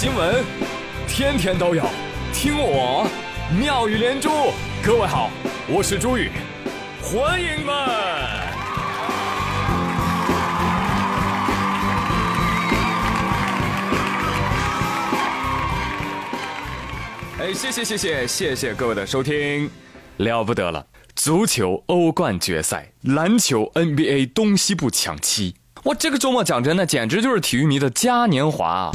新闻，天天都有，听我妙语连珠。各位好，我是朱宇，欢迎们。哎，谢谢谢谢谢谢各位的收听，了不得了！足球欧冠决赛，篮球 NBA 东西部抢七。哇这个周末讲真的，简直就是体育迷的嘉年华！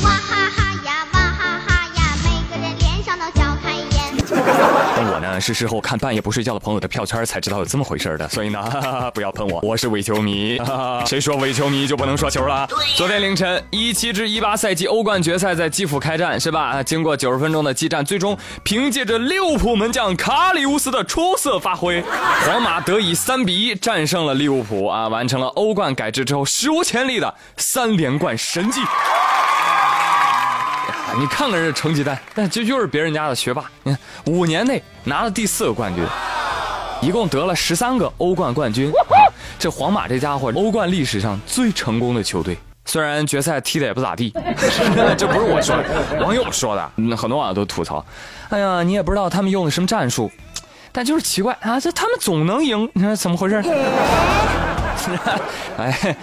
颜。我呢是事后看半夜不睡觉的朋友的票圈才知道有这么回事的，所以呢 不要喷我，我是伪球迷。谁说伪球迷就不能说球了？昨天凌晨，一七至一八赛季欧冠决赛在基辅开战，是吧？经过九十分钟的激战，最终凭借着利物浦门将卡里乌斯的出色发挥，皇马得以三比一战胜了利物浦啊，完成了欧冠改制之后史无前例的三连冠神迹。你看看这成绩单，那这就是别人家的学霸。你看，五年内拿了第四个冠军，一共得了十三个欧冠冠军。这皇马这家伙，欧冠历史上最成功的球队。虽然决赛踢的也不咋地，这不是我说的，网友说的。很多网友都吐槽：“哎呀，你也不知道他们用的什么战术，但就是奇怪啊，这他们总能赢，你说怎么回事？” 哎。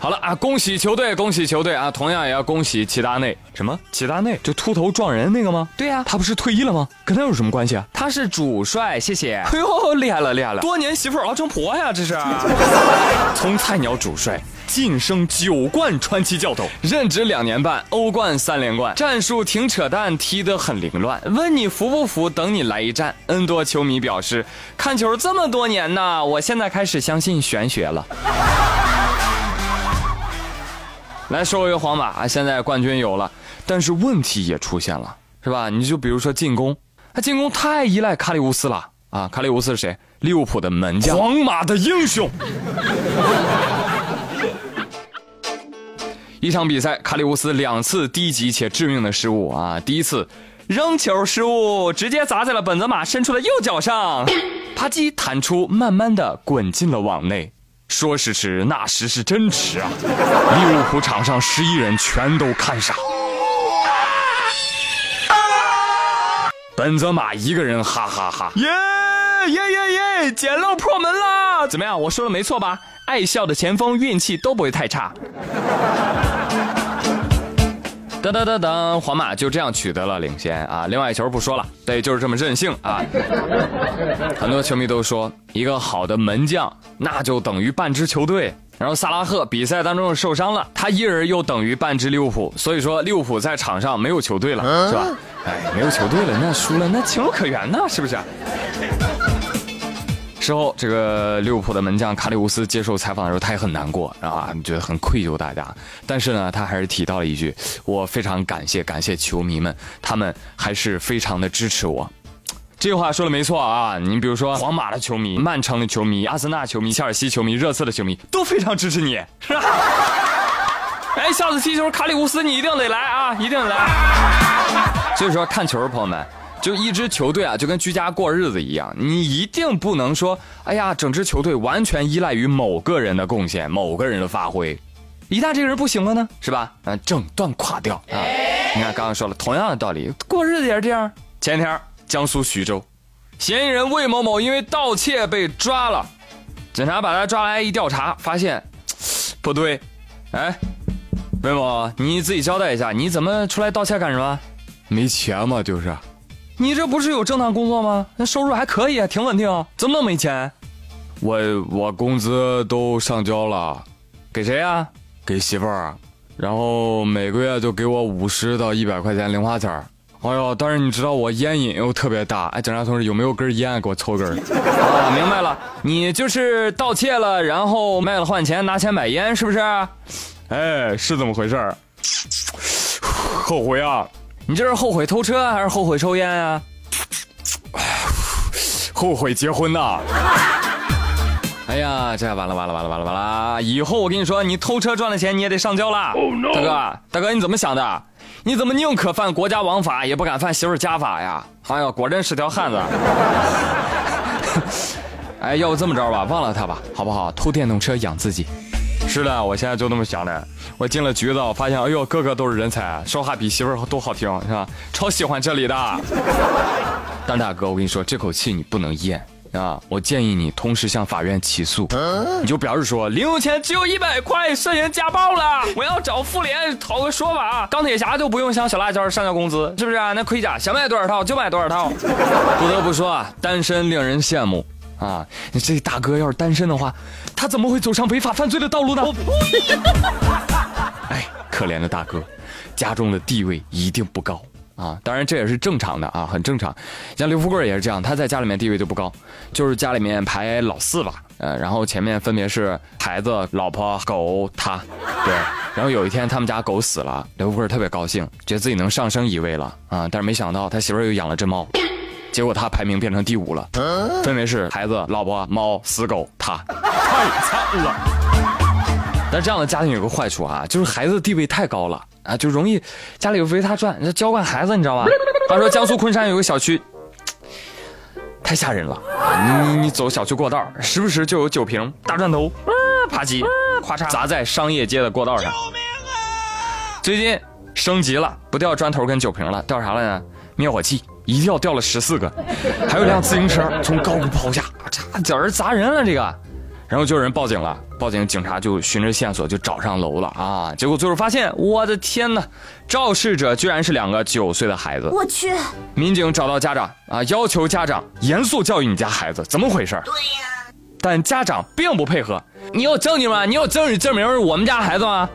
好了啊，恭喜球队，恭喜球队啊！同样也要恭喜齐达内。什么？齐达内就秃头撞人那个吗？对呀，他不是退役了吗？跟他有什么关系啊？他是主帅，谢谢。哎呦，厉害了，厉害了！多年媳妇熬成婆呀，这是。从菜鸟主帅晋升九冠传奇教头，任职两年半，欧冠三连冠，战术挺扯淡，踢得很凌乱。问你服不服？等你来一战。N 多球迷表示，看球这么多年呢，我现在开始相信玄学了。来说回皇马啊，现在冠军有了，但是问题也出现了，是吧？你就比如说进攻，他进攻太依赖卡里乌斯了啊！卡里乌斯是谁？利物浦的门将，皇马的英雄。一场比赛，卡里乌斯两次低级且致命的失误啊！第一次扔球失误，直接砸在了本泽马伸出的右脚上，啪叽弹出，慢慢的滚进了网内。说时迟，那时是真迟啊！利物浦场上十一人全都看傻，本泽马一个人哈哈哈！耶耶耶耶，捡漏破门啦！怎么样？我说的没错吧？爱笑的前锋运气都不会太差。噔噔噔噔，皇马就这样取得了领先啊！另外一球不说了，对，就是这么任性啊！很多球迷都说，一个好的门将那就等于半支球队。然后萨拉赫比赛当中受伤了，他一人又等于半支利物浦。所以说利物浦在场上没有球队了，是吧？哎，没有球队了，那输了那情有可原呢，是不是？事后，这个利物浦的门将卡里乌斯接受采访的时候，他也很难过啊，觉得很愧疚大家。但是呢，他还是提到了一句：“我非常感谢，感谢球迷们，他们还是非常的支持我。”这话说的没错啊。你比如说，皇马的球迷、曼城的球迷、阿森纳球迷、切尔西球迷、热刺的球迷都非常支持你，是吧？哎，下次踢球，卡里乌斯你一定得来啊，一定来。所以说，看球的，朋友们。就一支球队啊，就跟居家过日子一样，你一定不能说，哎呀，整支球队完全依赖于某个人的贡献、某个人的发挥，一旦这个人不行了呢，是吧？嗯，整段垮掉啊！你看刚刚说了，同样的道理，过日子也是这样。前天江苏徐州，嫌疑人魏某某因为盗窃被抓了，警察把他抓来一调查，发现不对，哎，魏某，你自己交代一下，你怎么出来盗窃干什么？没钱嘛，就是。你这不是有正当工作吗？那收入还可以啊，挺稳定。怎么能没钱？我我工资都上交了，给谁呀？给媳妇儿，然后每个月就给我五十到一百块钱零花钱哎呦，但是你知道我烟瘾又特别大。哎，警察同志有没有根烟给我抽根？啊，明白了，你就是盗窃了，然后卖了换钱，拿钱买烟，是不是？哎，是这么回事 后悔啊！你这是后悔偷车还是后悔抽烟啊？后悔结婚呐！哎呀，这完了完了完了完了完了！以后我跟你说，你偷车赚的钱你也得上交了。大哥，大哥，你怎么想的？你怎么宁可犯国家王法，也不敢犯媳妇家法呀？哎呀，果真是条汉子！哎，要不这么着吧，忘了他吧，好不好？偷电动车养自己。是的，我现在就那么想的。我进了局子，我发现，哎呦，个个都是人才，说话比媳妇儿都好听，是吧？超喜欢这里的。但大哥，我跟你说，这口气你不能咽啊！我建议你同时向法院起诉，你就表示说，零用钱只有一百块，涉嫌家暴了，我要找妇联讨个说法。钢铁侠就不用向小辣椒上交工资，是不是啊？那盔甲想买多少套就买多少套。不得不说啊，单身令人羡慕。啊，你这大哥要是单身的话，他怎么会走上违法犯罪的道路呢？哎，可怜的大哥，家中的地位一定不高啊！当然这也是正常的啊，很正常。像刘富贵也是这样，他在家里面地位就不高，就是家里面排老四吧。呃，然后前面分别是孩子、老婆、狗，他。对，然后有一天他们家狗死了，刘富贵特别高兴，觉得自己能上升一位了啊！但是没想到他媳妇又养了只猫。结果他排名变成第五了，分别是孩子、老婆、猫、死狗，他太惨了。但这样的家庭有个坏处啊，就是孩子地位太高了啊，就容易家里有为他转，娇惯孩子，你知道吧？他说江苏昆山有个小区，太吓人了。你你走小区过道，时不时就有酒瓶、大砖头，啪叽，咔嚓砸在商业街的过道上。最近升级了，不掉砖头跟酒瓶了，掉啥了呢？灭火器。一掉掉了十四个，还有辆自行车从高处抛下，差点儿砸人了。这个，然后就有人报警了，报警，警察就循着线索就找上楼了啊。结果最后发现，我的天哪，肇事者居然是两个九岁的孩子。我去！民警找到家长啊，要求家长严肃教育你家孩子，怎么回事？对呀。但家长并不配合。你有证据吗？你有证据证明是我们家孩子吗？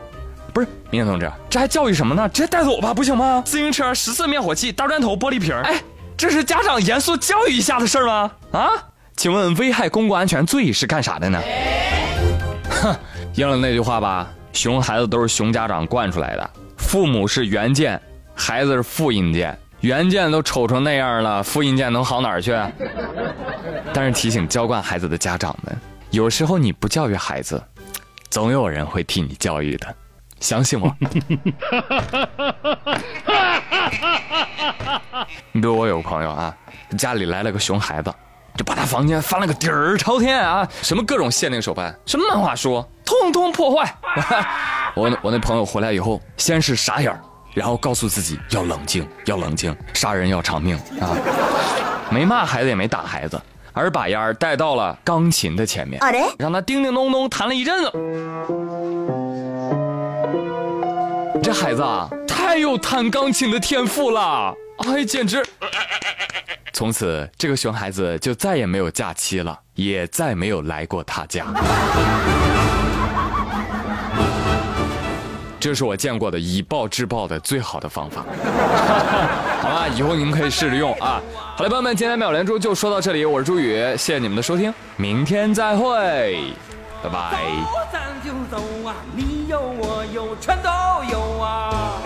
不是，民警同志，这还教育什么呢？直接带走吧，不行吗？自行车、十四灭火器、大砖头、玻璃瓶，哎，这是家长严肃教育一下的事吗？啊？请问危害公共安全罪是干啥的呢？哼，应了那句话吧，熊孩子都是熊家长惯出来的，父母是原件，孩子是复印件，原件都丑成那样了，复印件能好哪儿去？但是提醒娇惯孩子的家长们，有时候你不教育孩子，总有人会替你教育的。相信我。你比如我有个朋友啊，家里来了个熊孩子，就把他房间翻了个底儿朝天啊，什么各种限定手办，什么漫画书，通通破坏。我我那朋友回来以后，先是傻眼然后告诉自己要冷静，要冷静，杀人要偿命啊，没骂孩子也没打孩子，而把烟带到了钢琴的前面，让他叮叮咚咚弹了一阵子。孩子啊，太有弹钢琴的天赋了，哎，简直！从此，这个熊孩子就再也没有假期了，也再没有来过他家。这是我见过的以暴制暴的最好的方法。好吧，以后你们可以试着用啊。好了，朋友们，今天妙连珠就说到这里，我是朱宇，谢谢你们的收听，明天再会，拜拜。就走啊你有我有全都有啊。